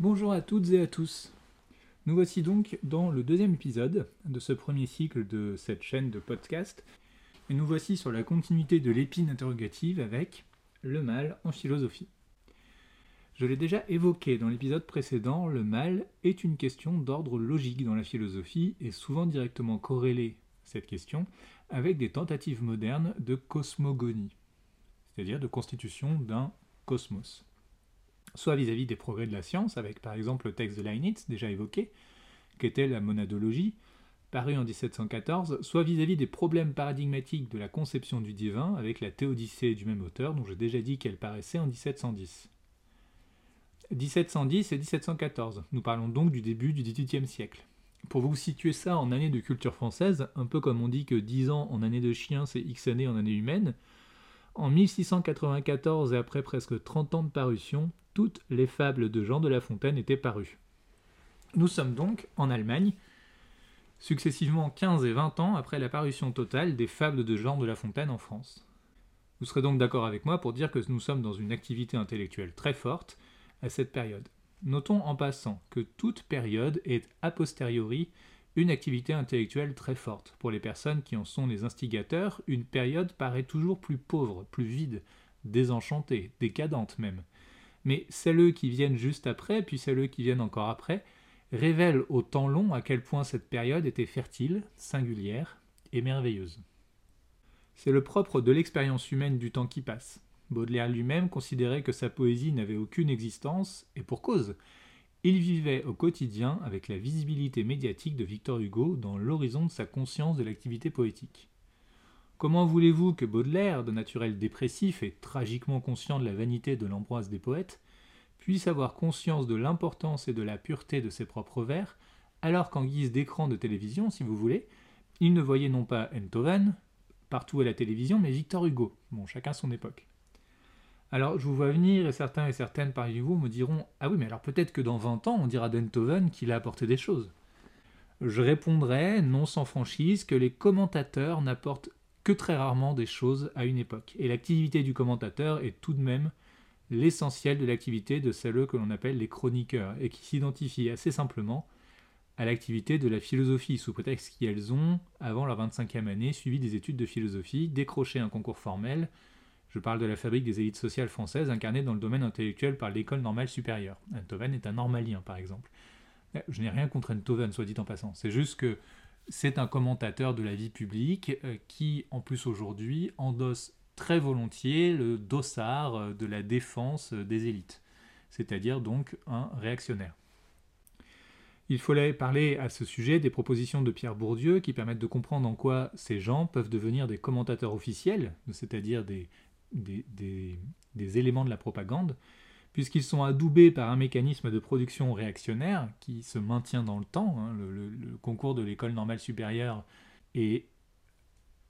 Bonjour à toutes et à tous. Nous voici donc dans le deuxième épisode de ce premier cycle de cette chaîne de podcast. Et nous voici sur la continuité de l'épine interrogative avec le mal en philosophie. Je l'ai déjà évoqué dans l'épisode précédent, le mal est une question d'ordre logique dans la philosophie et souvent directement corrélée, cette question, avec des tentatives modernes de cosmogonie, c'est-à-dire de constitution d'un cosmos. Soit vis-à-vis des progrès de la science, avec par exemple le texte de Leibniz déjà évoqué, qu'était la monadologie, paru en 1714, soit vis-à-vis des problèmes paradigmatiques de la conception du divin, avec la Théodicée du même auteur, dont j'ai déjà dit qu'elle paraissait en 1710. 1710 et 1714, nous parlons donc du début du XVIIIe siècle. Pour vous situer ça en année de culture française, un peu comme on dit que 10 ans en année de chien, c'est X années en année humaine, en 1694 et après presque 30 ans de parution, toutes les fables de Jean de La Fontaine étaient parues. Nous sommes donc en Allemagne, successivement 15 et 20 ans après la parution totale des fables de Jean de La Fontaine en France. Vous serez donc d'accord avec moi pour dire que nous sommes dans une activité intellectuelle très forte à cette période. Notons en passant que toute période est a posteriori une activité intellectuelle très forte. Pour les personnes qui en sont les instigateurs, une période paraît toujours plus pauvre, plus vide, désenchantée, décadente même. Mais celles qui viennent juste après, puis celles qui viennent encore après, révèlent au temps long à quel point cette période était fertile, singulière et merveilleuse. C'est le propre de l'expérience humaine du temps qui passe. Baudelaire lui-même considérait que sa poésie n'avait aucune existence, et pour cause. Il vivait au quotidien avec la visibilité médiatique de Victor Hugo dans l'horizon de sa conscience de l'activité poétique. Comment voulez-vous que Baudelaire, de naturel dépressif et tragiquement conscient de la vanité de l'ambroise des poètes, puisse avoir conscience de l'importance et de la pureté de ses propres vers, alors qu'en guise d'écran de télévision, si vous voulez, il ne voyait non pas Enthoven, partout à la télévision, mais Victor Hugo. Bon, chacun son époque. Alors, je vous vois venir, et certains et certaines parmi vous me diront Ah oui, mais alors peut-être que dans 20 ans, on dira d'Enthoven qu'il a apporté des choses. Je répondrai, non sans franchise, que les commentateurs n'apportent que très rarement des choses à une époque. Et l'activité du commentateur est tout de même l'essentiel de l'activité de celles que l'on appelle les chroniqueurs, et qui s'identifient assez simplement à l'activité de la philosophie, sous prétexte qu'elles ont, avant leur 25e année, suivi des études de philosophie, décroché un concours formel, je parle de la fabrique des élites sociales françaises incarnées dans le domaine intellectuel par l'école normale supérieure. Enthoven est un normalien, par exemple. Je n'ai rien contre Enthoven, soit dit en passant. C'est juste que c'est un commentateur de la vie publique euh, qui, en plus aujourd'hui, endosse très volontiers le dossard euh, de la défense des élites, c'est-à-dire donc un réactionnaire. Il fallait parler à ce sujet des propositions de Pierre Bourdieu qui permettent de comprendre en quoi ces gens peuvent devenir des commentateurs officiels, c'est-à-dire des des, éléments de la propagande, puisqu'ils sont adoubés par un mécanisme de production réactionnaire qui se maintient dans le temps. Hein. Le, concours de l'école normale supérieure est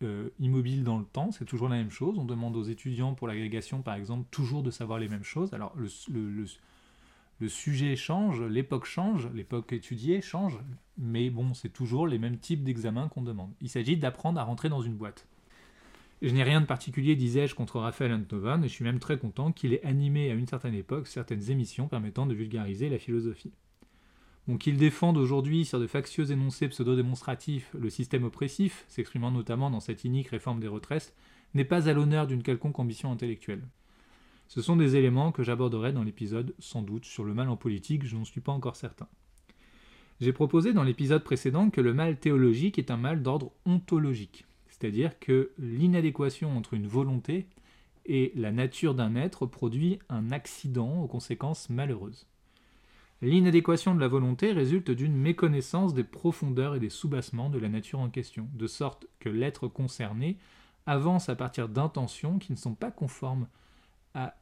euh, immobile dans le temps, c'est toujours la même chose. On demande aux étudiants pour l'agrégation, par exemple, toujours de savoir les mêmes choses. Alors le, le sujet change, l'époque change, l'époque étudiée change, mais bon, c'est toujours les mêmes types d'examens qu'on demande. Il s'agit d'apprendre à rentrer dans une boîte. Je n'ai rien de particulier, disais-je, contre Raphaël Antovan, et je suis même très content qu'il ait animé à une certaine époque certaines émissions permettant de vulgariser la philosophie. Bon, qu'il défende aujourd'hui sur de factieux énoncés pseudo-démonstratifs le système oppressif, s'exprimant notamment dans cette inique réforme des retraites, n'est pas à l'honneur d'une quelconque ambition intellectuelle. Ce sont des éléments que j'aborderai dans l'épisode, sans doute, sur le mal en politique, je n'en suis pas encore certain. J'ai proposé dans l'épisode précédent que le mal théologique est un mal d'ordre ontologique c'est-à-dire que l'inadéquation entre une volonté et la nature d'un être produit un accident aux conséquences malheureuses. L'inadéquation de la volonté résulte d'une méconnaissance des profondeurs et des soubassements de la nature en question, de sorte que l'être concerné avance à partir d'intentions qui ne sont pas conformes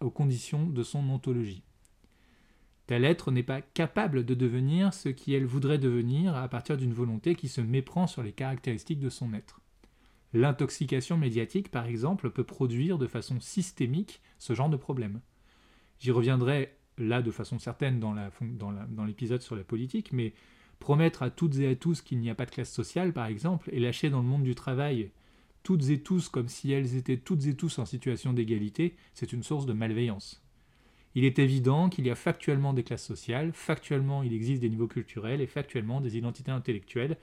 aux conditions de son ontologie. Tel être n'est pas capable de devenir ce qui elle voudrait devenir à partir d'une volonté qui se méprend sur les caractéristiques de son être. L'intoxication médiatique, par exemple, peut produire de façon systémique ce genre de problème. J'y reviendrai là de façon certaine dans, l'épisode sur la politique, mais promettre à toutes et à tous qu'il n'y a pas de classe sociale, par exemple, et lâcher dans le monde du travail toutes et tous comme si elles étaient toutes et tous en situation d'égalité, c'est une source de malveillance. Il est évident qu'il y a factuellement des classes sociales, factuellement il existe des niveaux culturels et factuellement des identités intellectuelles,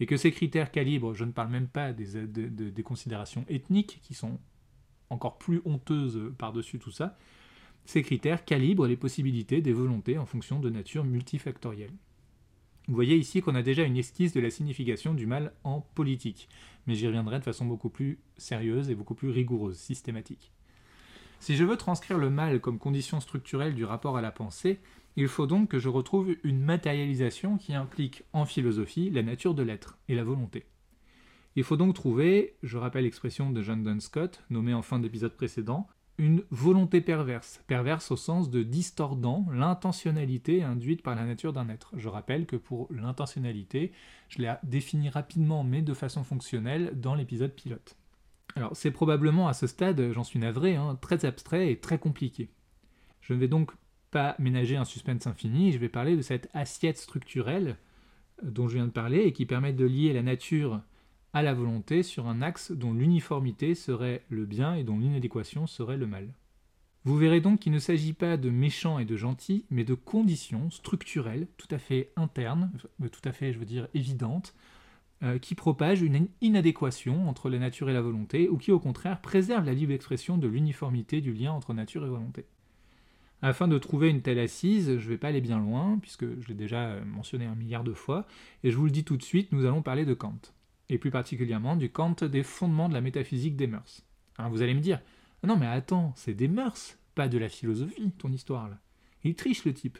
et que ces critères calibrent, je ne parle même pas des, considérations ethniques qui sont encore plus honteuses par-dessus tout ça, ces critères calibrent les possibilités des volontés en fonction de nature multifactorielle. Vous voyez ici qu'on a déjà une esquisse de la signification du mal en politique, mais j'y reviendrai de façon beaucoup plus sérieuse et beaucoup plus rigoureuse, systématique. Si je veux transcrire le mal comme condition structurelle du rapport à la pensée, il faut donc que je retrouve une matérialisation qui implique en philosophie la nature de l'être et la volonté. Il faut donc trouver, je rappelle l'expression de John Donne Scott, nommée en fin d'épisode précédent, une volonté perverse, perverse au sens de distordant l'intentionnalité induite par la nature d'un être. Je rappelle que pour l'intentionnalité, je l'ai défini rapidement mais de façon fonctionnelle dans l'épisode pilote. Alors c'est probablement à ce stade, j'en suis navré, hein, très abstrait et très compliqué. Je ne vais donc ménager un suspense infini, je vais parler de cette assiette structurelle euh, dont je viens de parler et qui permet de lier la nature à la volonté sur un axe dont l'uniformité serait le bien et dont l'inadéquation serait le mal. Vous verrez donc qu'il ne s'agit pas de méchants et de gentils, mais de conditions structurelles, tout à fait internes, tout à fait, je veux dire, évidentes, euh, qui propagent une inadéquation entre la nature et la volonté, ou qui au contraire préservent la libre expression de l'uniformité du lien entre nature et volonté. Afin de trouver une telle assise, je ne vais pas aller bien loin, puisque je l'ai déjà mentionné un milliard de fois, et je vous le dis tout de suite, nous allons parler de Kant et plus particulièrement du Kant des fondements de la métaphysique des mœurs. Alors vous allez me dire, non mais attends, c'est des mœurs, pas de la philosophie, ton histoire là. Il triche le type.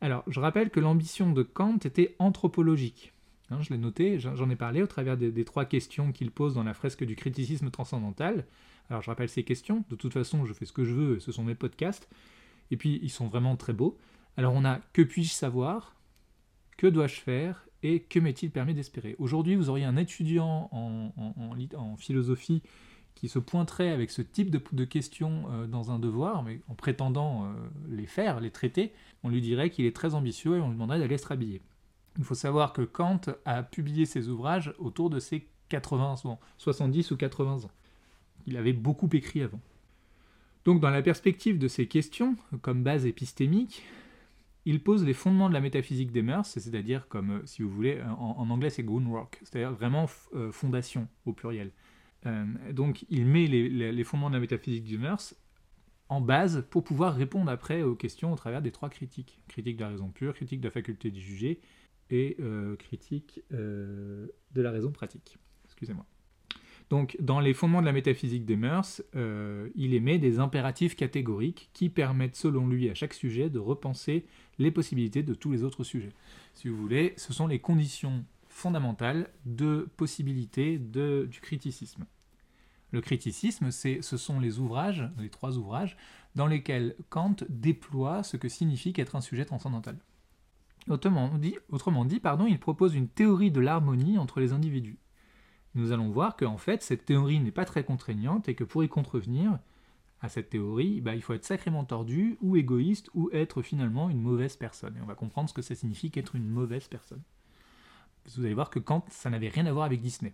Alors je rappelle que l'ambition de Kant était anthropologique. Hein, je l'ai noté, j'en ai parlé au travers des, trois questions qu'il pose dans la fresque du criticisme transcendantal. Alors je rappelle ces questions, de toute façon je fais ce que je veux, ce sont mes podcasts, et puis ils sont vraiment très beaux. Alors on a que puis-je savoir, que dois-je faire et que m'est-il permis d'espérer? Aujourd'hui, vous auriez un étudiant en, philosophie qui se pointerait avec ce type de, questions euh, dans un devoir, mais en prétendant euh, les faire, les traiter, on lui dirait qu'il est très ambitieux et on lui demanderait d'aller se rhabiller. Il faut savoir que Kant a publié ses ouvrages autour de ses 80 ans, 70 ou 80 ans. Il avait beaucoup écrit avant. Donc dans la perspective de ces questions, comme base épistémique, il pose les fondements de la métaphysique des mœurs, c'est-à-dire comme, euh, si vous voulez, euh, en, anglais c'est groundwork, c'est-à-dire vraiment euh, fondation au pluriel. donc il met les, fondements de la métaphysique des mœurs en base pour pouvoir répondre après aux questions au travers des trois critiques. Critique de la raison pure, critique de la faculté de juger et critique de la raison pratique. Excusez-moi. Donc, dans les fondements de la métaphysique des mœurs, euh, il émet des impératifs catégoriques qui permettent, selon lui, à chaque sujet de repenser les possibilités de tous les autres sujets. Si vous voulez, ce sont les conditions fondamentales de possibilité du criticisme. Le criticisme, ce sont les ouvrages, les trois ouvrages, dans lesquels Kant déploie ce que signifie qu'être un sujet transcendantal. Autrement dit, il propose une théorie de l'harmonie entre les individus nous allons voir qu'en fait, cette théorie n'est pas très contraignante et que pour y contrevenir à cette théorie, bah, il faut être sacrément tordu ou égoïste ou être finalement une mauvaise personne. Et on va comprendre ce que ça signifie qu'être une mauvaise personne. Vous allez voir que Kant, ça n'avait rien à voir avec Disney.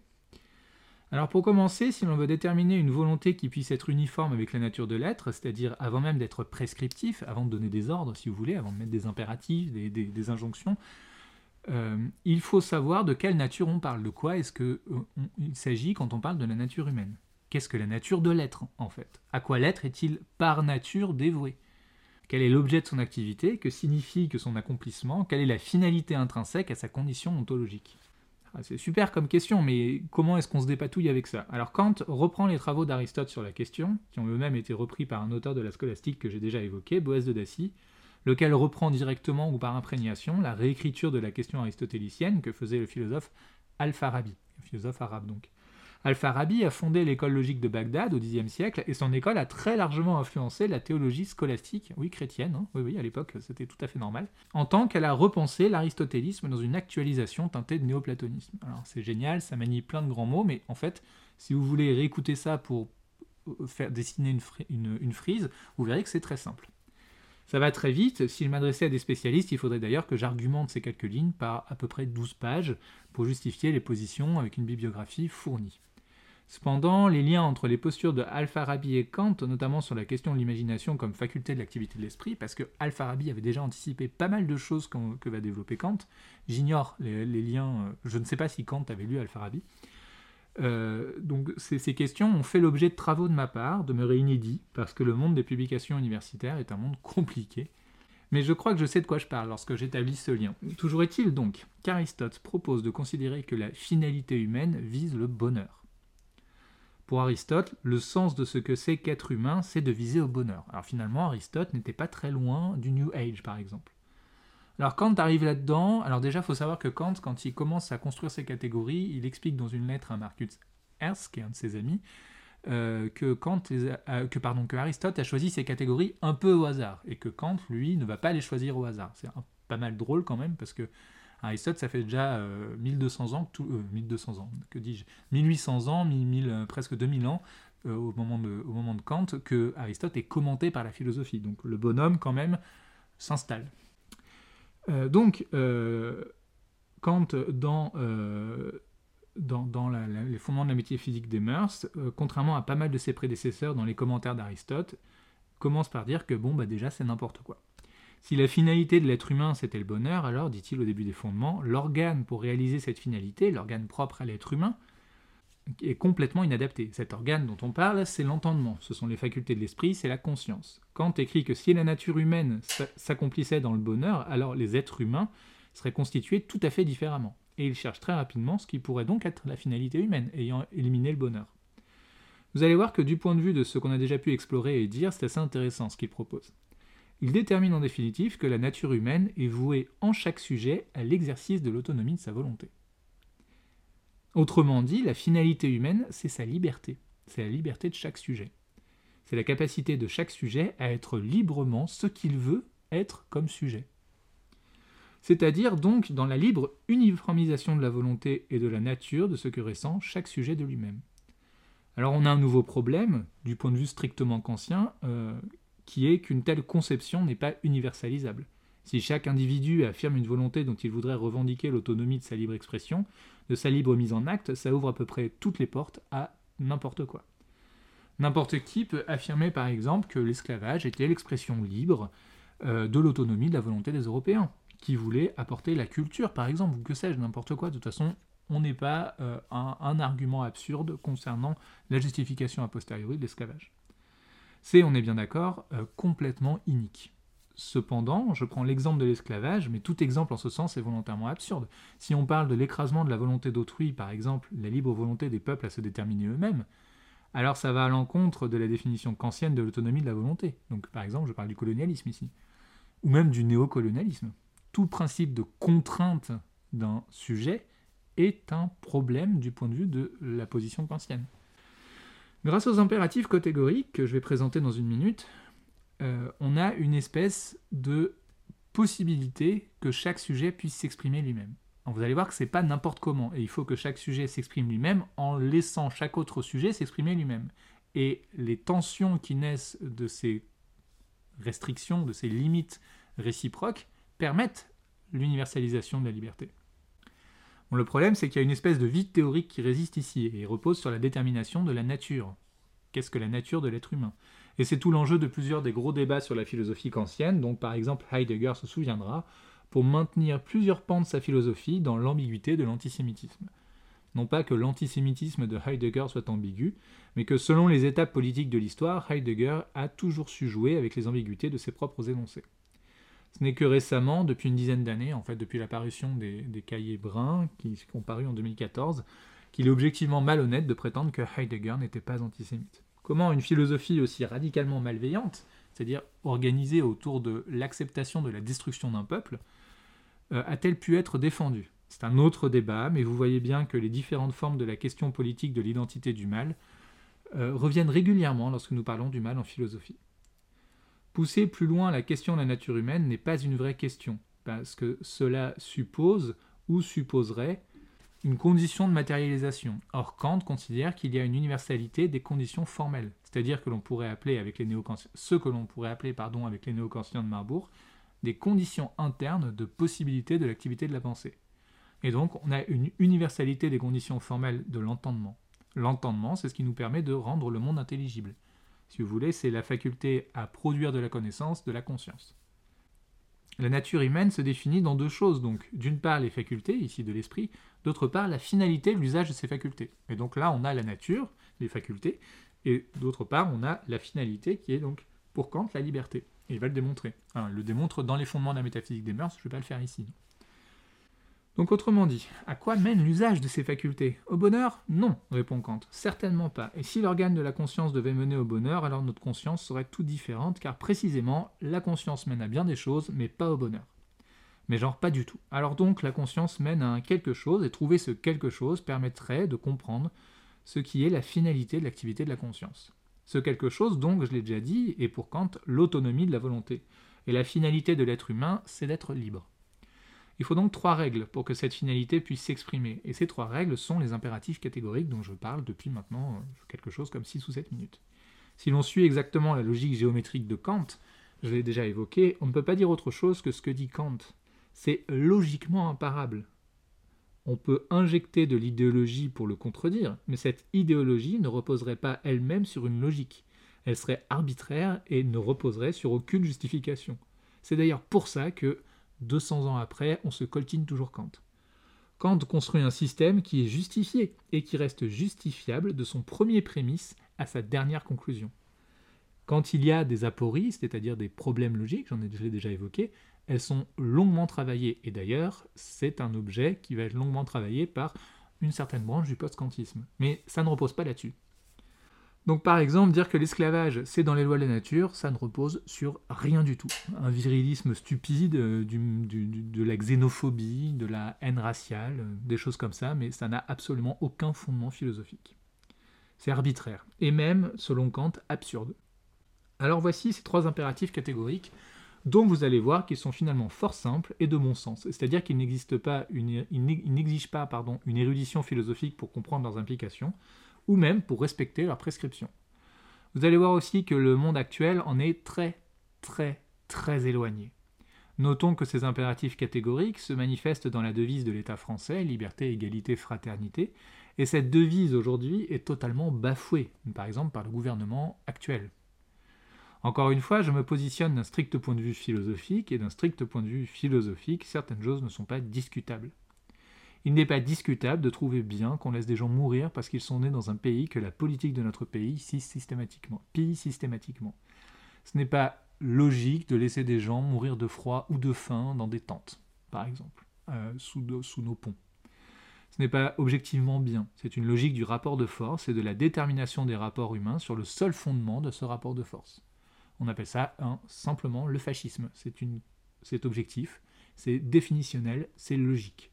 Alors pour commencer, si l'on veut déterminer une volonté qui puisse être uniforme avec la nature de l'être, c'est-à-dire avant même d'être prescriptif, avant de donner des ordres si vous voulez, avant de mettre des impératifs, des injonctions, euh, il faut savoir de quelle nature on parle, de quoi est-ce qu'il euh, s'agit quand on parle de la nature humaine? Qu'est-ce que la nature de l'être, en fait? À quoi l'être est-il par nature dévoué? Quel est l'objet de son activité? Que signifie que son accomplissement? Quelle est la finalité intrinsèque à sa condition ontologique? Ah, C'est super comme question, mais comment est-ce qu'on se dépatouille avec ça? Alors Kant reprend les travaux d'Aristote sur la question, qui ont eux-mêmes été repris par un auteur de la scolastique que j'ai déjà évoqué, Boès de Dacie, lequel reprend directement ou par imprégnation la réécriture de la question aristotélicienne que faisait le philosophe Al-Farabi, philosophe arabe donc. Al-Farabi a fondé l'école logique de Bagdad au Xe siècle et son école a très largement influencé la théologie scolastique, oui chrétienne, hein, oui oui à l'époque c'était tout à fait normal, en tant qu'elle a repensé l'aristotélisme dans une actualisation teintée de néoplatonisme. Alors c'est génial, ça manie plein de grands mots, mais en fait si vous voulez réécouter ça pour euh, faire dessiner une frise, vous verrez que c'est très simple. Ça va très vite. S'il m'adressait à des spécialistes, il faudrait d'ailleurs que j'argumente ces quelques lignes par à peu près 12 pages pour justifier les positions avec une bibliographie fournie. Cependant, les liens entre les postures de Al-Farabi et Kant, notamment sur la question de l'imagination comme faculté de l'activité de l'esprit, parce que Al-Farabi avait déjà anticipé pas mal de choses que va développer Kant, j'ignore les, liens, euh, je ne sais pas si Kant avait lu Al-Farabi. Euh, donc ces, questions ont fait l'objet de travaux de ma part, demeurés inédits, parce que le monde des publications universitaires est un monde compliqué. Mais je crois que je sais de quoi je parle lorsque j'établis ce lien. Toujours est-il donc qu'Aristote propose de considérer que la finalité humaine vise le bonheur. Pour Aristote, le sens de ce que c'est qu'être humain, c'est de viser au bonheur. Alors finalement, Aristote n'était pas très loin du New Age, par exemple. Alors Kant arrive là-dedans, alors déjà, il faut savoir que Kant, quand il commence à construire ses catégories, il explique dans une lettre à Marcus Ernst, qui est un de ses amis, euh, que, Kant euh, que, pardon, que Aristote a choisi ces catégories un peu au hasard, et que Kant, lui, ne va pas les choisir au hasard. C'est pas mal drôle quand même, parce que Aristote, ça fait déjà 1200 euh, ans, tout, 1200 euh, ans, que dis-je, 1800 ans, presque 2000 ans, au, moment de, au moment de Kant, que Aristote est commenté par la philosophie. Donc le bonhomme, quand même, s'installe. Donc, Kant, dans, dans, les fondements de la métier physique des mœurs, contrairement à pas mal de ses prédécesseurs dans les commentaires d'Aristote, commence par dire que bon, bah déjà, c'est n'importe quoi. Si la finalité de l'être humain c'était le bonheur, alors, dit-il au début des fondements, l'organe pour réaliser cette finalité, l'organe propre à l'être humain, est complètement inadapté. Cet organe dont on parle, c'est l'entendement, ce sont les facultés de l'esprit, c'est la conscience. Kant écrit que si la nature humaine s'accomplissait dans le bonheur, alors les êtres humains seraient constitués tout à fait différemment. Et il cherche très rapidement ce qui pourrait donc être la finalité humaine, ayant éliminé le bonheur. Vous allez voir que du point de vue de ce qu'on a déjà pu explorer et dire, c'est assez intéressant ce qu'il propose. Il détermine en définitive que la nature humaine est vouée en chaque sujet à l'exercice de l'autonomie de sa volonté. Autrement dit, la finalité humaine, c'est sa liberté, c'est la liberté de chaque sujet. C'est la capacité de chaque sujet à être librement ce qu'il veut être comme sujet. C'est-à-dire donc dans la libre uniformisation de la volonté et de la nature de ce que ressent chaque sujet de lui-même. Alors on a un nouveau problème, du point de vue strictement kantien, euh, qui est qu'une telle conception n'est pas universalisable. Si chaque individu affirme une volonté dont il voudrait revendiquer l'autonomie de sa libre expression, de sa libre mise en acte, ça ouvre à peu près toutes les portes à n'importe quoi. N'importe qui peut affirmer par exemple que l'esclavage était l'expression libre euh, de l'autonomie de la volonté des Européens, qui voulaient apporter la culture par exemple, ou que sais-je, n'importe quoi. De toute façon, on n'est pas euh, un, argument absurde concernant la justification a posteriori de l'esclavage. C'est, on est bien d'accord, euh, complètement inique. Cependant, je prends l'exemple de l'esclavage, mais tout exemple en ce sens est volontairement absurde. Si on parle de l'écrasement de la volonté d'autrui, par exemple la libre volonté des peuples à se déterminer eux-mêmes, alors ça va à l'encontre de la définition kantienne de l'autonomie de la volonté. Donc par exemple, je parle du colonialisme ici, ou même du néocolonialisme. Tout principe de contrainte d'un sujet est un problème du point de vue de la position kantienne. Grâce aux impératifs catégoriques que je vais présenter dans une minute, euh, on a une espèce de possibilité que chaque sujet puisse s'exprimer lui-même. Vous allez voir que ce n'est pas n'importe comment, et il faut que chaque sujet s'exprime lui-même en laissant chaque autre sujet s'exprimer lui-même. Et les tensions qui naissent de ces restrictions, de ces limites réciproques, permettent l'universalisation de la liberté le problème, c'est qu'il y a une espèce de vide théorique qui résiste ici et repose sur la détermination de la nature. Qu'est-ce que la nature de l'être humain? Et c'est tout l'enjeu de plusieurs des gros débats sur la philosophie kantienne, dont par exemple Heidegger se souviendra, pour maintenir plusieurs pans de sa philosophie dans l'ambiguïté de l'antisémitisme. Non pas que l'antisémitisme de Heidegger soit ambigu, mais que selon les étapes politiques de l'histoire, Heidegger a toujours su jouer avec les ambiguïtés de ses propres énoncés. Ce n'est que récemment, depuis une dizaine d'années, en fait depuis l'apparition des, cahiers bruns qui ont paru en 2014, qu'il est objectivement malhonnête de prétendre que Heidegger n'était pas antisémite. Comment une philosophie aussi radicalement malveillante, c'est-à-dire organisée autour de l'acceptation de la destruction d'un peuple, euh, a-t-elle pu être défendue? C'est un autre débat, mais vous voyez bien que les différentes formes de la question politique de l'identité du mal euh, reviennent régulièrement lorsque nous parlons du mal en philosophie. Pousser plus loin la question de la nature humaine n'est pas une vraie question, parce que cela suppose ou supposerait une condition de matérialisation. Or, Kant considère qu'il y a une universalité des conditions formelles, c'est-à-dire que l'on pourrait appeler avec les ce que l'on pourrait appeler avec les néo-kantiens de Marbourg des conditions internes de possibilité de l'activité de la pensée. Et donc, on a une universalité des conditions formelles de l'entendement. L'entendement, c'est ce qui nous permet de rendre le monde intelligible. Si vous voulez, c'est la faculté à produire de la connaissance, de la conscience. La nature humaine se définit dans deux choses, donc d'une part les facultés, ici de l'esprit, d'autre part la finalité, l'usage de ces facultés. Et donc là, on a la nature, les facultés, et d'autre part, on a la finalité qui est donc, pour Kant, la liberté. Et il va le démontrer. il le démontre dans les fondements de la métaphysique des mœurs, je ne vais pas le faire ici. Donc autrement dit, à quoi mène l'usage de ces facultés? Au bonheur? Non, répond Kant, certainement pas. Et si l'organe de la conscience devait mener au bonheur, alors notre conscience serait tout différente, car précisément, la conscience mène à bien des choses, mais pas au bonheur. Mais genre pas du tout. Alors donc, la conscience mène à un quelque chose, et trouver ce quelque chose permettrait de comprendre ce qui est la finalité de l'activité de la conscience. Ce quelque chose, donc, je l'ai déjà dit, est pour Kant l'autonomie de la volonté. Et la finalité de l'être humain, c'est d'être libre. Il faut donc trois règles pour que cette finalité puisse s'exprimer. Et ces trois règles sont les impératifs catégoriques dont je parle depuis maintenant euh, quelque chose comme 6 ou 7 minutes. Si l'on suit exactement la logique géométrique de Kant, je l'ai déjà évoqué, on ne peut pas dire autre chose que ce que dit Kant. C'est logiquement imparable. On peut injecter de l'idéologie pour le contredire, mais cette idéologie ne reposerait pas elle-même sur une logique. Elle serait arbitraire et ne reposerait sur aucune justification. C'est d'ailleurs pour ça que 200 ans après, on se coltine toujours Kant. Kant construit un système qui est justifié et qui reste justifiable de son premier prémisse à sa dernière conclusion. Quand il y a des apories, c'est-à-dire des problèmes logiques, j'en ai déjà évoqué, elles sont longuement travaillées. Et d'ailleurs, c'est un objet qui va être longuement travaillé par une certaine branche du post-kantisme. Mais ça ne repose pas là-dessus. Donc par exemple, dire que l'esclavage, c'est dans les lois de la nature, ça ne repose sur rien du tout. Un virilisme stupide, euh, de la xénophobie, de la haine raciale, euh, des choses comme ça, mais ça n'a absolument aucun fondement philosophique. C'est arbitraire, et même, selon Kant, absurde. Alors voici ces trois impératifs catégoriques dont vous allez voir qu'ils sont finalement fort simples et de bon sens. C'est-à-dire qu'ils n'existent pas, une, n'exigent pas pardon, une érudition philosophique pour comprendre leurs implications, ou même pour respecter leurs prescriptions. Vous allez voir aussi que le monde actuel en est très, très, très éloigné. Notons que ces impératifs catégoriques se manifestent dans la devise de l'État français, liberté, égalité, fraternité, et cette devise aujourd'hui est totalement bafouée, par exemple par le gouvernement actuel. Encore une fois, je me positionne d'un strict point de vue philosophique, et d'un strict point de vue philosophique, certaines choses ne sont pas discutables. Il n'est pas discutable de trouver bien qu'on laisse des gens mourir parce qu'ils sont nés dans un pays que la politique de notre pays pille systématiquement. Ce n'est pas logique de laisser des gens mourir de froid ou de faim dans des tentes, par exemple, euh, sous nos ponts. Ce n'est pas objectivement bien. C'est une logique du rapport de force et de la détermination des rapports humains sur le seul fondement de ce rapport de force. On appelle ça simplement le fascisme. C'est objectif, c'est définitionnel, c'est logique.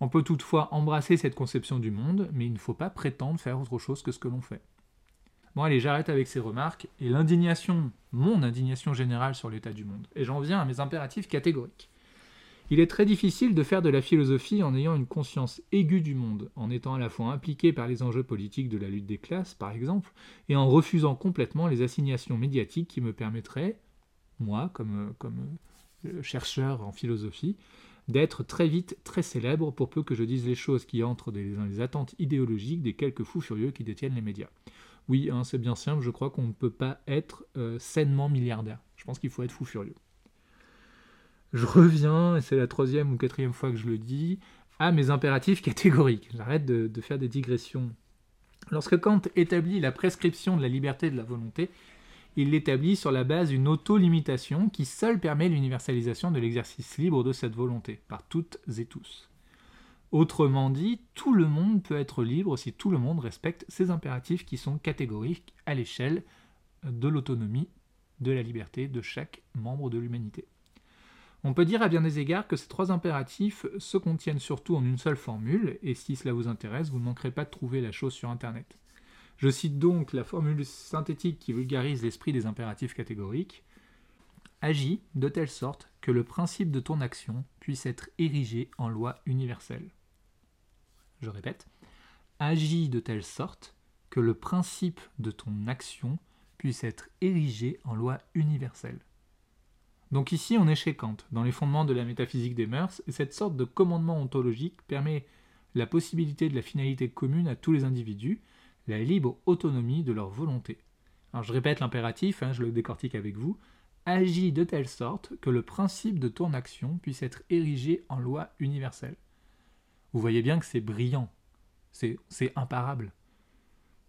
On peut toutefois embrasser cette conception du monde, mais il ne faut pas prétendre faire autre chose que ce que l'on fait. Bon allez, j'arrête avec ces remarques, et l'indignation, mon indignation générale sur l'état du monde. Et j'en viens à mes impératifs catégoriques. Il est très difficile de faire de la philosophie en ayant une conscience aiguë du monde, en étant à la fois impliqué par les enjeux politiques de la lutte des classes, par exemple, et en refusant complètement les assignations médiatiques qui me permettraient, moi, comme, euh, chercheur en philosophie, d'être très vite très célèbre pour peu que je dise les choses qui entrent dans les attentes idéologiques des quelques fous furieux qui détiennent les médias. Oui, hein, c'est bien simple, je crois qu'on ne peut pas être euh, sainement milliardaire. Je pense qu'il faut être fou furieux je reviens, et c'est la troisième ou quatrième fois que je le dis, à mes impératifs catégoriques. J'arrête de, faire des digressions. Lorsque Kant établit la prescription de la liberté de la volonté, il l'établit sur la base d'une auto-limitation qui seule permet l'universalisation de l'exercice libre de cette volonté, par toutes et tous. Autrement dit, tout le monde peut être libre si tout le monde respecte ces impératifs qui sont catégoriques à l'échelle de l'autonomie, de la liberté de chaque membre de l'humanité. On peut dire à bien des égards que ces trois impératifs se contiennent surtout en une seule formule, et si cela vous intéresse, vous ne manquerez pas de trouver la chose sur Internet. Je cite donc la formule synthétique qui vulgarise l'esprit des impératifs catégoriques. Agis de telle sorte que le principe de ton action puisse être érigé en loi universelle. Je répète, agis de telle sorte que le principe de ton action puisse être érigé en loi universelle. Donc ici, on est chez Kant, dans les fondements de la métaphysique des mœurs, et cette sorte de commandement ontologique permet la possibilité de la finalité commune à tous les individus, la libre autonomie de leur volonté. Alors je répète l'impératif, hein, je le décortique avec vous. Agis de telle sorte que le principe de ton action puisse être érigé en loi universelle. Vous voyez bien que c'est brillant, c'est imparable.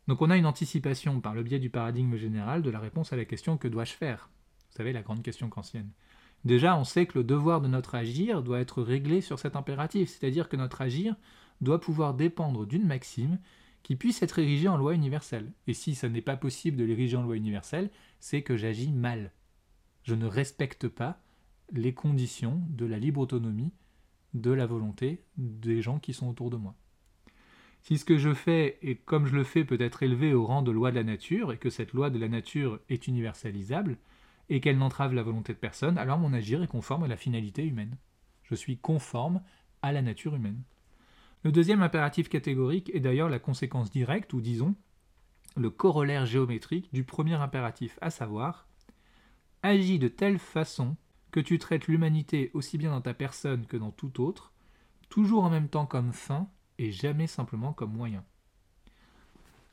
Donc on a une anticipation par le biais du paradigme général de la réponse à la question que dois-je faire? Vous savez, la grande question kantienne. Déjà, on sait que le devoir de notre agir doit être réglé sur cet impératif, c'est-à-dire que notre agir doit pouvoir dépendre d'une maxime qui puisse être érigée en loi universelle. Et si ça n'est pas possible de l'ériger en loi universelle, c'est que j'agis mal. Je ne respecte pas les conditions de la libre autonomie, de la volonté des gens qui sont autour de moi. Si ce que je fais, et comme je le fais, peut être élevé au rang de loi de la nature, et que cette loi de la nature est universalisable, et qu'elle n'entrave la volonté de personne, alors mon agir est conforme à la finalité humaine. Je suis conforme à la nature humaine. Le deuxième impératif catégorique est d'ailleurs la conséquence directe, ou disons, le corollaire géométrique du premier impératif, à savoir Agis de telle façon que tu traites l'humanité aussi bien dans ta personne que dans tout autre, toujours en même temps comme fin et jamais simplement comme moyen.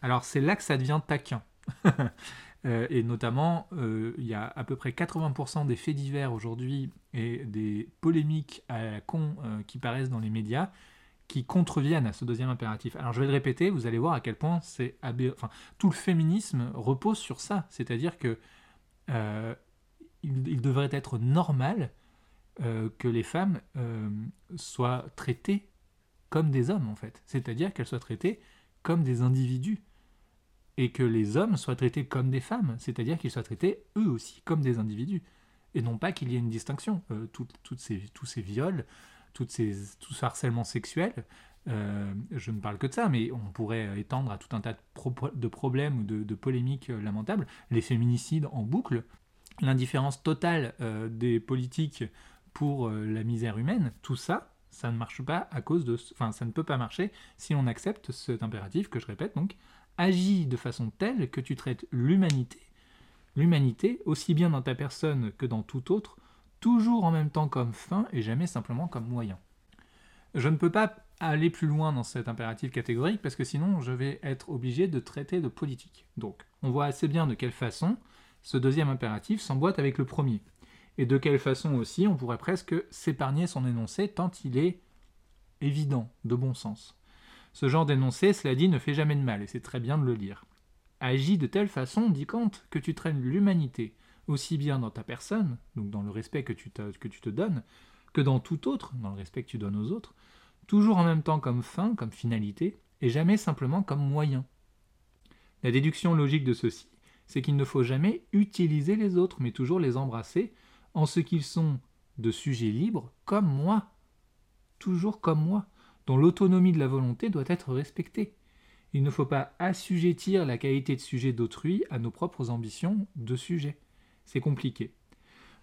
Alors c'est là que ça devient taquin. Euh, et notamment, euh, il y a à peu près 80% des faits divers aujourd'hui et des polémiques à la con euh, qui paraissent dans les médias qui contreviennent à ce deuxième impératif. Alors je vais le répéter, vous allez voir à quel point c'est tout le féminisme repose sur ça, c'est-à-dire que il, devrait être normal que les femmes soient traitées comme des hommes en fait. C'est-à-dire qu'elles soient traitées comme des individus. Et que les hommes soient traités comme des femmes, c'est-à-dire qu'ils soient traités eux aussi comme des individus. Et non pas qu'il y ait une distinction. Euh, ces, tous ces viols, ces, tout ce harcèlement sexuel, euh, je ne parle que de ça, mais on pourrait étendre à tout un tas de, problèmes ou de, polémiques euh, lamentables. Les féminicides en boucle, l'indifférence totale des politiques pour la misère humaine, tout ça, ça ne marche pas à cause de, enfin, ça ne peut pas marcher si on accepte cet impératif que je répète donc, agis de façon telle que tu traites l'humanité, l'humanité aussi bien dans ta personne que dans tout autre, toujours en même temps comme fin et jamais simplement comme moyen. Je ne peux pas aller plus loin dans cet impératif catégorique parce que sinon je vais être obligé de traiter de politique. Donc, on voit assez bien de quelle façon ce deuxième impératif s'emboîte avec le premier et de quelle façon aussi on pourrait presque s'épargner son énoncé tant il est évident, de bon sens. Ce genre d'énoncé, cela dit, ne fait jamais de mal, et c'est très bien de le lire. Agis de telle façon, dit Kant, que tu traînes l'humanité, aussi bien dans ta personne, donc dans le respect que tu, te, donnes, que dans tout autre, dans le respect que tu donnes aux autres, toujours en même temps comme fin, comme finalité, et jamais simplement comme moyen. La déduction logique de ceci, c'est qu'il ne faut jamais utiliser les autres, mais toujours les embrasser, en ce qu'ils sont de sujets libres comme moi, toujours comme moi, dont l'autonomie de la volonté doit être respectée. Il ne faut pas assujettir la qualité de sujet d'autrui à nos propres ambitions de sujet. C'est compliqué.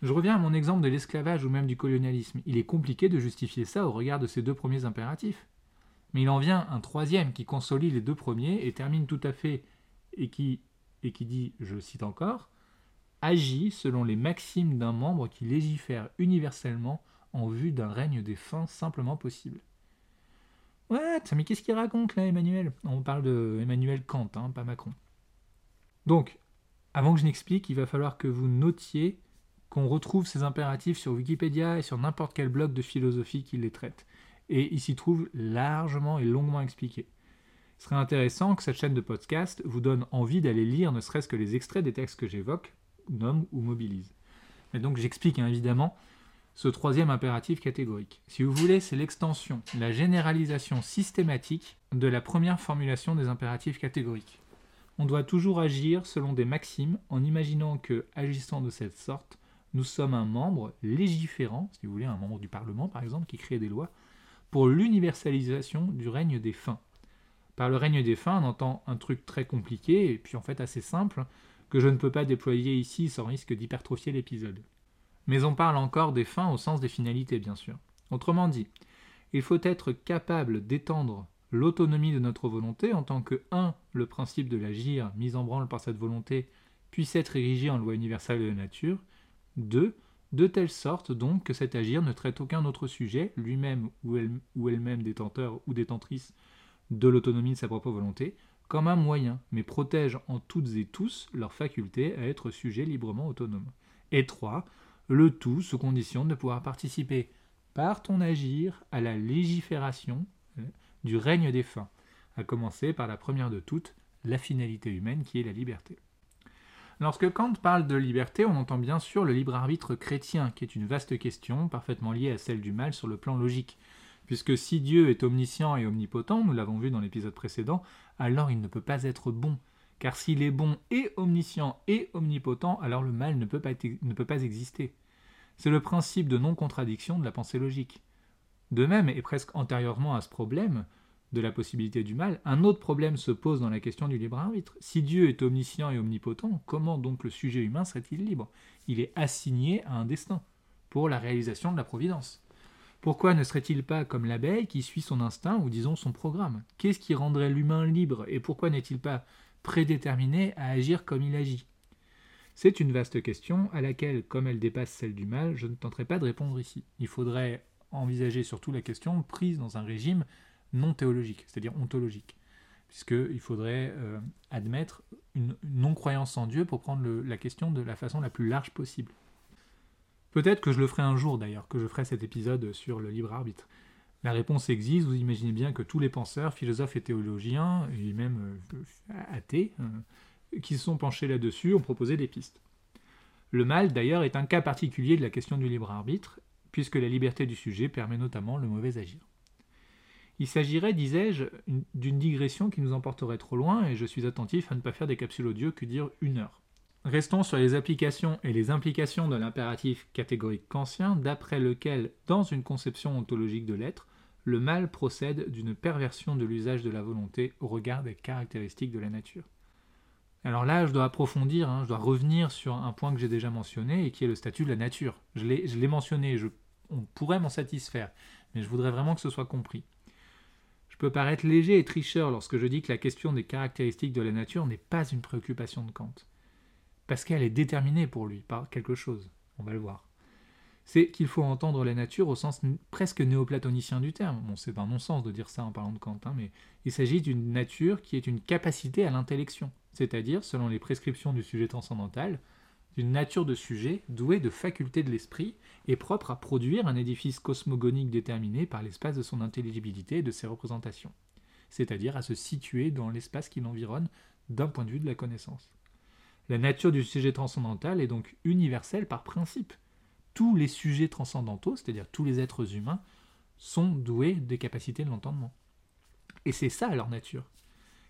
Je reviens à mon exemple de l'esclavage ou même du colonialisme. Il est compliqué de justifier ça au regard de ces deux premiers impératifs. Mais il en vient un troisième qui consolide les deux premiers et termine tout à fait et qui, et qui dit, je cite encore, agit selon les maximes d'un membre qui légifère universellement en vue d'un règne des fins simplement possible. Ouais, mais qu'est-ce qu'il raconte là, Emmanuel? On parle de Emmanuel Kant, hein, pas Macron. Donc, avant que je n'explique, il va falloir que vous notiez qu'on retrouve ces impératifs sur Wikipédia et sur n'importe quel blog de philosophie qui les traite. Et il s'y trouve largement et longuement expliqué. Ce serait intéressant que cette chaîne de podcast vous donne envie d'aller lire ne serait-ce que les extraits des textes que j'évoque nomme ou mobilise. Mais donc j'explique hein, évidemment ce troisième impératif catégorique. Si vous voulez, c'est l'extension, la généralisation systématique de la première formulation des impératifs catégoriques. On doit toujours agir selon des maximes en imaginant que, agissant de cette sorte, nous sommes un membre légiférant, si vous voulez, un membre du Parlement par exemple, qui crée des lois, pour l'universalisation du règne des fins. Par le règne des fins, on entend un truc très compliqué et puis en fait assez simple, que je ne peux pas déployer ici sans risque d'hypertrophier l'épisode. Mais on parle encore des fins au sens des finalités, bien sûr. Autrement dit, il faut être capable d'étendre l'autonomie de notre volonté en tant que 1. le principe de l'agir mis en branle par cette volonté puisse être érigé en loi universelle de la nature, 2. de telle sorte donc que cet agir ne traite aucun autre sujet, lui-même ou elle-même détenteur ou détentrice de l'autonomie de sa propre volonté, comme un moyen, mais protège en toutes et tous leur faculté à être sujets librement autonomes. Et 3. Le tout sous condition de pouvoir participer par ton agir à la légifération euh, du règne des fins, à commencer par la première de toutes, la finalité humaine qui est la liberté. Lorsque Kant parle de liberté, on entend bien sûr le libre arbitre chrétien, qui est une vaste question, parfaitement liée à celle du mal sur le plan logique. Puisque si Dieu est omniscient et omnipotent, nous l'avons vu dans l'épisode précédent, alors il ne peut pas être bon. Car s'il est bon et omniscient et omnipotent, alors le mal ne peut pas, ne peut pas exister. C'est le principe de non-contradiction de la pensée logique. De même, et presque antérieurement à ce problème, de la possibilité du mal, un autre problème se pose dans la question du libre arbitre. Si Dieu est omniscient et omnipotent, comment donc le sujet humain serait-il libre? Il est assigné à un destin pour la réalisation de la providence. Pourquoi ne serait-il pas comme l'abeille qui suit son instinct ou disons son programme? Qu'est-ce qui rendrait l'humain libre et pourquoi n'est-il pas prédéterminé à agir comme il agit? C'est une vaste question à laquelle, comme elle dépasse celle du mal, je ne tenterai pas de répondre ici. Il faudrait envisager surtout la question prise dans un régime non théologique, c'est-à-dire ontologique, puisqu'il faudrait euh, admettre une non-croyance en Dieu pour prendre la question de la façon la plus large possible. Peut-être que je le ferai un jour d'ailleurs, que je ferai cet épisode sur le libre arbitre. La réponse existe, vous imaginez bien que tous les penseurs, philosophes et théologiens, et même euh, athées, euh, qui se sont penchés là-dessus, ont proposé des pistes. Le mal, d'ailleurs, est un cas particulier de la question du libre arbitre, puisque la liberté du sujet permet notamment le mauvais agir. Il s'agirait, disais-je, d'une digression qui nous emporterait trop loin, et je suis attentif à ne pas faire des capsules audio que dire une heure. Restons sur les applications et les implications de l'impératif catégorique kantien, d'après lequel, dans une conception ontologique de l'être, le mal procède d'une perversion de l'usage de la volonté au regard des caractéristiques de la nature. Alors là, je dois approfondir, hein, je dois revenir sur un point que j'ai déjà mentionné et qui est le statut de la nature. Je l'ai mentionné, je, on pourrait m'en satisfaire, mais je voudrais vraiment que ce soit compris peux paraître léger et tricheur lorsque je dis que la question des caractéristiques de la nature n'est pas une préoccupation de Kant. Parce qu'elle est déterminée pour lui par quelque chose. On va le voir. C'est qu'il faut entendre la nature au sens presque néoplatonicien du terme. Bon, c'est un non-sens de dire ça en parlant de Kant, hein, mais il s'agit d'une nature qui est une capacité à l'intellection, c'est-à-dire, selon les prescriptions du sujet transcendantal, d'une nature de sujet douée de facultés de l'esprit et propre à produire un édifice cosmogonique déterminé par l'espace de son intelligibilité et de ses représentations, c'est-à-dire à se situer dans l'espace qui l'environne d'un point de vue de la connaissance. La nature du sujet transcendantal est donc universelle par principe. Tous les sujets transcendantaux, c'est-à-dire tous les êtres humains, sont doués des capacités de l'entendement. Et c'est ça leur nature.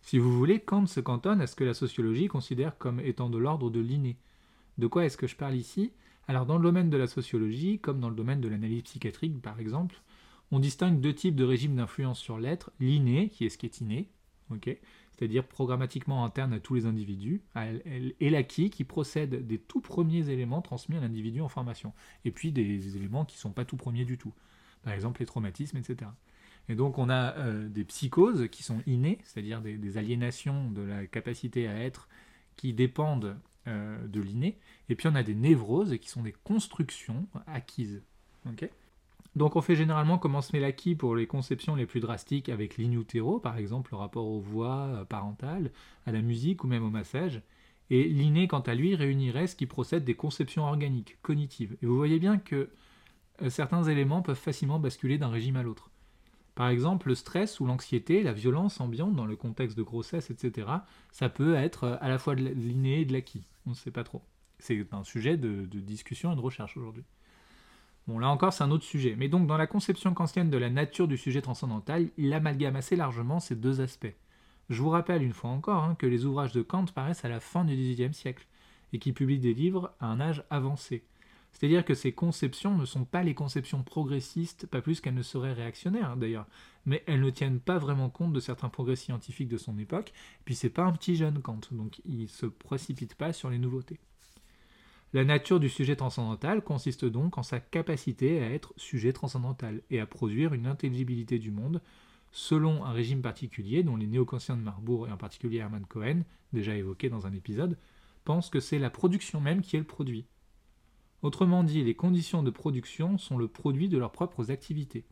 Si vous voulez, Kant se cantonne à ce que la sociologie considère comme étant de l'ordre de l'inné, de quoi est-ce que je parle ici? Alors dans le domaine de la sociologie, comme dans le domaine de l'analyse psychiatrique par exemple, on distingue deux types de régimes d'influence sur l'être, l'inné, qui est ce qui est inné, c'est-à-dire programmatiquement interne à tous les individus, et l'acquis, qui procède des tout premiers éléments transmis à l'individu en formation, et puis des éléments qui ne sont pas tout premiers du tout, par exemple les traumatismes, etc. Et donc on a euh, des psychoses qui sont innées, c'est-à-dire des, aliénations de la capacité à être qui dépendent euh, de l'inné. Et puis on a des névroses qui sont des constructions acquises. Donc on fait généralement comme met l'acquis pour les conceptions les plus drastiques avec l'inutero, par exemple le rapport aux voix euh, parentales, à la musique ou même au massage. Et l'inné, quant à lui, réunirait ce qui procède des conceptions organiques, cognitives. Et vous voyez bien que euh, certains éléments peuvent facilement basculer d'un régime à l'autre. Par exemple, le stress ou l'anxiété, la violence ambiante dans le contexte de grossesse, etc., ça peut être euh, à la fois de l'inné et de l'acquis. On ne sait pas trop. C'est un sujet de, discussion et de recherche aujourd'hui. Bon, là encore, c'est un autre sujet. Mais donc, dans la conception kantienne de la nature du sujet transcendantal, il amalgame assez largement ces deux aspects. Je vous rappelle une fois encore hein, que les ouvrages de Kant paraissent à la fin du XVIIIe siècle et qu'il publie des livres à un âge avancé. C'est-à-dire que ces conceptions ne sont pas les conceptions progressistes, pas plus qu'elles ne seraient réactionnaires d'ailleurs, mais elles ne tiennent pas vraiment compte de certains progrès scientifiques de son époque, et puis c'est pas un petit jeune Kant, donc il ne se précipite pas sur les nouveautés. La nature du sujet transcendantal consiste donc en sa capacité à être sujet transcendantal et à produire une intelligibilité du monde selon un régime particulier dont les néo-conscients de Marbourg et en particulier Hermann Cohen, déjà évoqué dans un épisode, pensent que c'est la production même qui est le produit, Autrement dit, les conditions de production sont le produit de leurs propres activités.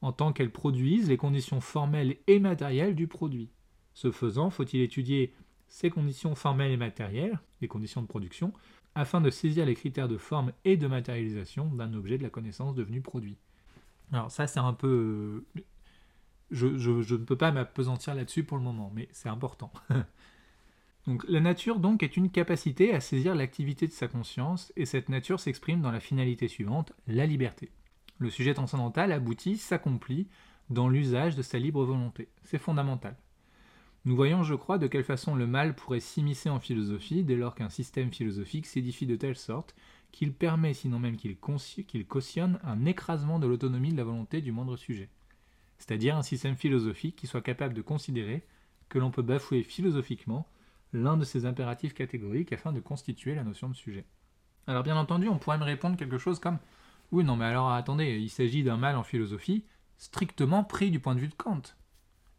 En tant qu'elles produisent les conditions formelles et matérielles du produit. Ce faisant, faut-il étudier ces conditions formelles et matérielles, les conditions de production, afin de saisir les critères de forme et de matérialisation d'un objet de la connaissance devenu produit. Alors ça c'est un peu... Je, ne peux pas m'apesantir là-dessus pour le moment, mais c'est important. donc la nature donc est une capacité à saisir l'activité de sa conscience, et cette nature s'exprime dans la finalité suivante, la liberté. Le sujet transcendantal aboutit, s'accomplit dans l'usage de sa libre volonté. C'est fondamental. Nous voyons, je crois, de quelle façon le mal pourrait s'immiscer en philosophie dès lors qu'un système philosophique s'édifie de telle sorte qu'il permet, sinon même qu'il cautionne, un écrasement de l'autonomie de la volonté du moindre sujet. C'est-à-dire un système philosophique qui soit capable de considérer que l'on peut bafouer philosophiquement l'un de ces impératifs catégoriques afin de constituer la notion de sujet. Alors bien entendu, on pourrait me répondre quelque chose comme Oui, non, mais alors attendez, il s'agit d'un mal en philosophie strictement pris du point de vue de Kant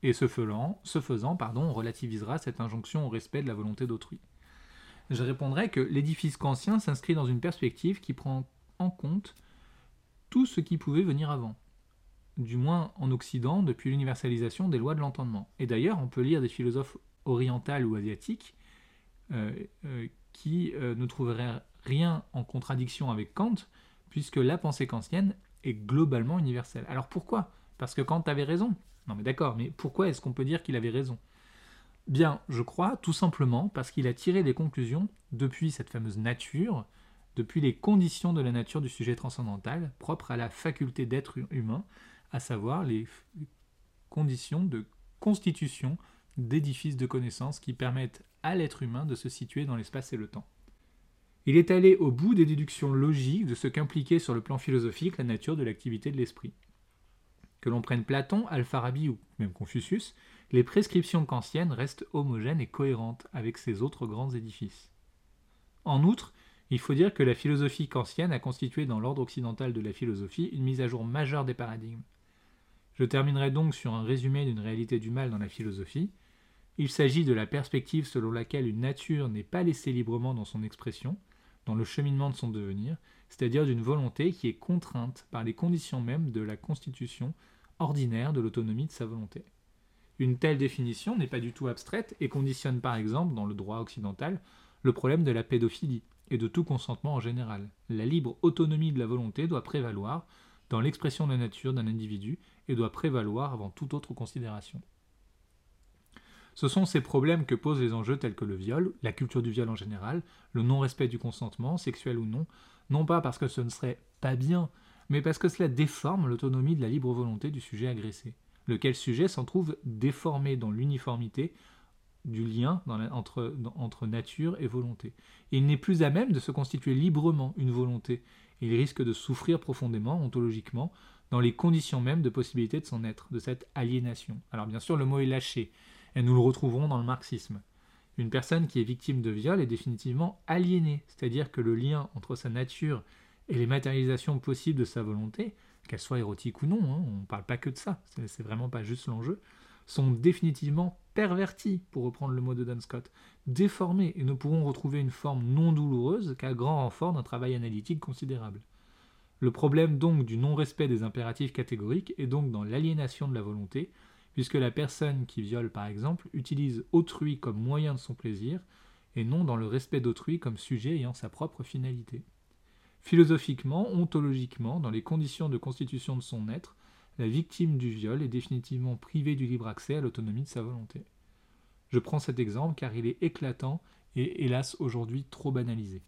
et ce faisant, pardon, on relativisera cette injonction au respect de la volonté d'autrui. Je répondrai que l'édifice kantien s'inscrit dans une perspective qui prend en compte tout ce qui pouvait venir avant, du moins en Occident depuis l'universalisation des lois de l'entendement. Et d'ailleurs, on peut lire des philosophes orientaux ou asiatiques euh, euh, qui euh, ne trouveraient rien en contradiction avec Kant, puisque la pensée kantienne est globalement universelle. Alors pourquoi? Parce que Kant avait raison, non mais d'accord, mais pourquoi est-ce qu'on peut dire qu'il avait raison? Bien, je crois tout simplement parce qu'il a tiré des conclusions depuis cette fameuse nature, depuis les conditions de la nature du sujet transcendantal, propres à la faculté d'être humain, à savoir les conditions de constitution d'édifices de connaissances qui permettent à l'être humain de se situer dans l'espace et le temps. Il est allé au bout des déductions logiques de ce qu'impliquait sur le plan philosophique la nature de l'activité de l'esprit. Que l'on prenne Platon, Alpharabi ou même Confucius, les prescriptions kantiennes restent homogènes et cohérentes avec ces autres grands édifices. En outre, il faut dire que la philosophie kantienne a constitué dans l'ordre occidental de la philosophie une mise à jour majeure des paradigmes. Je terminerai donc sur un résumé d'une réalité du mal dans la philosophie. Il s'agit de la perspective selon laquelle une nature n'est pas laissée librement dans son expression, dans le cheminement de son devenir, c'est-à-dire d'une volonté qui est contrainte par les conditions mêmes de la constitution ordinaire de l'autonomie de sa volonté. Une telle définition n'est pas du tout abstraite et conditionne par exemple, dans le droit occidental, le problème de la pédophilie et de tout consentement en général. La libre autonomie de la volonté doit prévaloir dans l'expression de la nature d'un individu et doit prévaloir avant toute autre considération. Ce sont ces problèmes que posent les enjeux tels que le viol, la culture du viol en général, le non-respect du consentement, sexuel ou non, non pas parce que ce ne serait pas bien, mais parce que cela déforme l'autonomie de la libre volonté du sujet agressé, lequel sujet s'en trouve déformé dans l'uniformité du lien entre, nature et volonté. il n'est plus à même de se constituer librement une volonté, il risque de souffrir profondément, ontologiquement, dans les conditions mêmes de possibilité de son être, de cette aliénation. Alors bien sûr, le mot est lâché, et nous le retrouverons dans le marxisme. Une personne qui est victime de viol est définitivement aliénée, c'est-à-dire que le lien entre sa nature et les matérialisations possibles de sa volonté, qu'elles soient érotiques ou non, hein, on ne parle pas que de ça, c'est vraiment pas juste l'enjeu, sont définitivement pervertis, pour reprendre le mot de Dan Scott, déformés et ne pourront retrouver une forme non douloureuse qu'à grand renfort d'un travail analytique considérable. Le problème donc du non-respect des impératifs catégoriques est donc dans l'aliénation de la volonté, puisque la personne qui viole par exemple utilise autrui comme moyen de son plaisir, et non dans le respect d'autrui comme sujet ayant sa propre finalité. Philosophiquement, ontologiquement, dans les conditions de constitution de son être, la victime du viol est définitivement privée du libre accès à l'autonomie de sa volonté. Je prends cet exemple car il est éclatant et hélas aujourd'hui trop banalisé.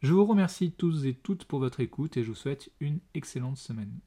Je vous remercie tous et toutes pour votre écoute et je vous souhaite une excellente semaine.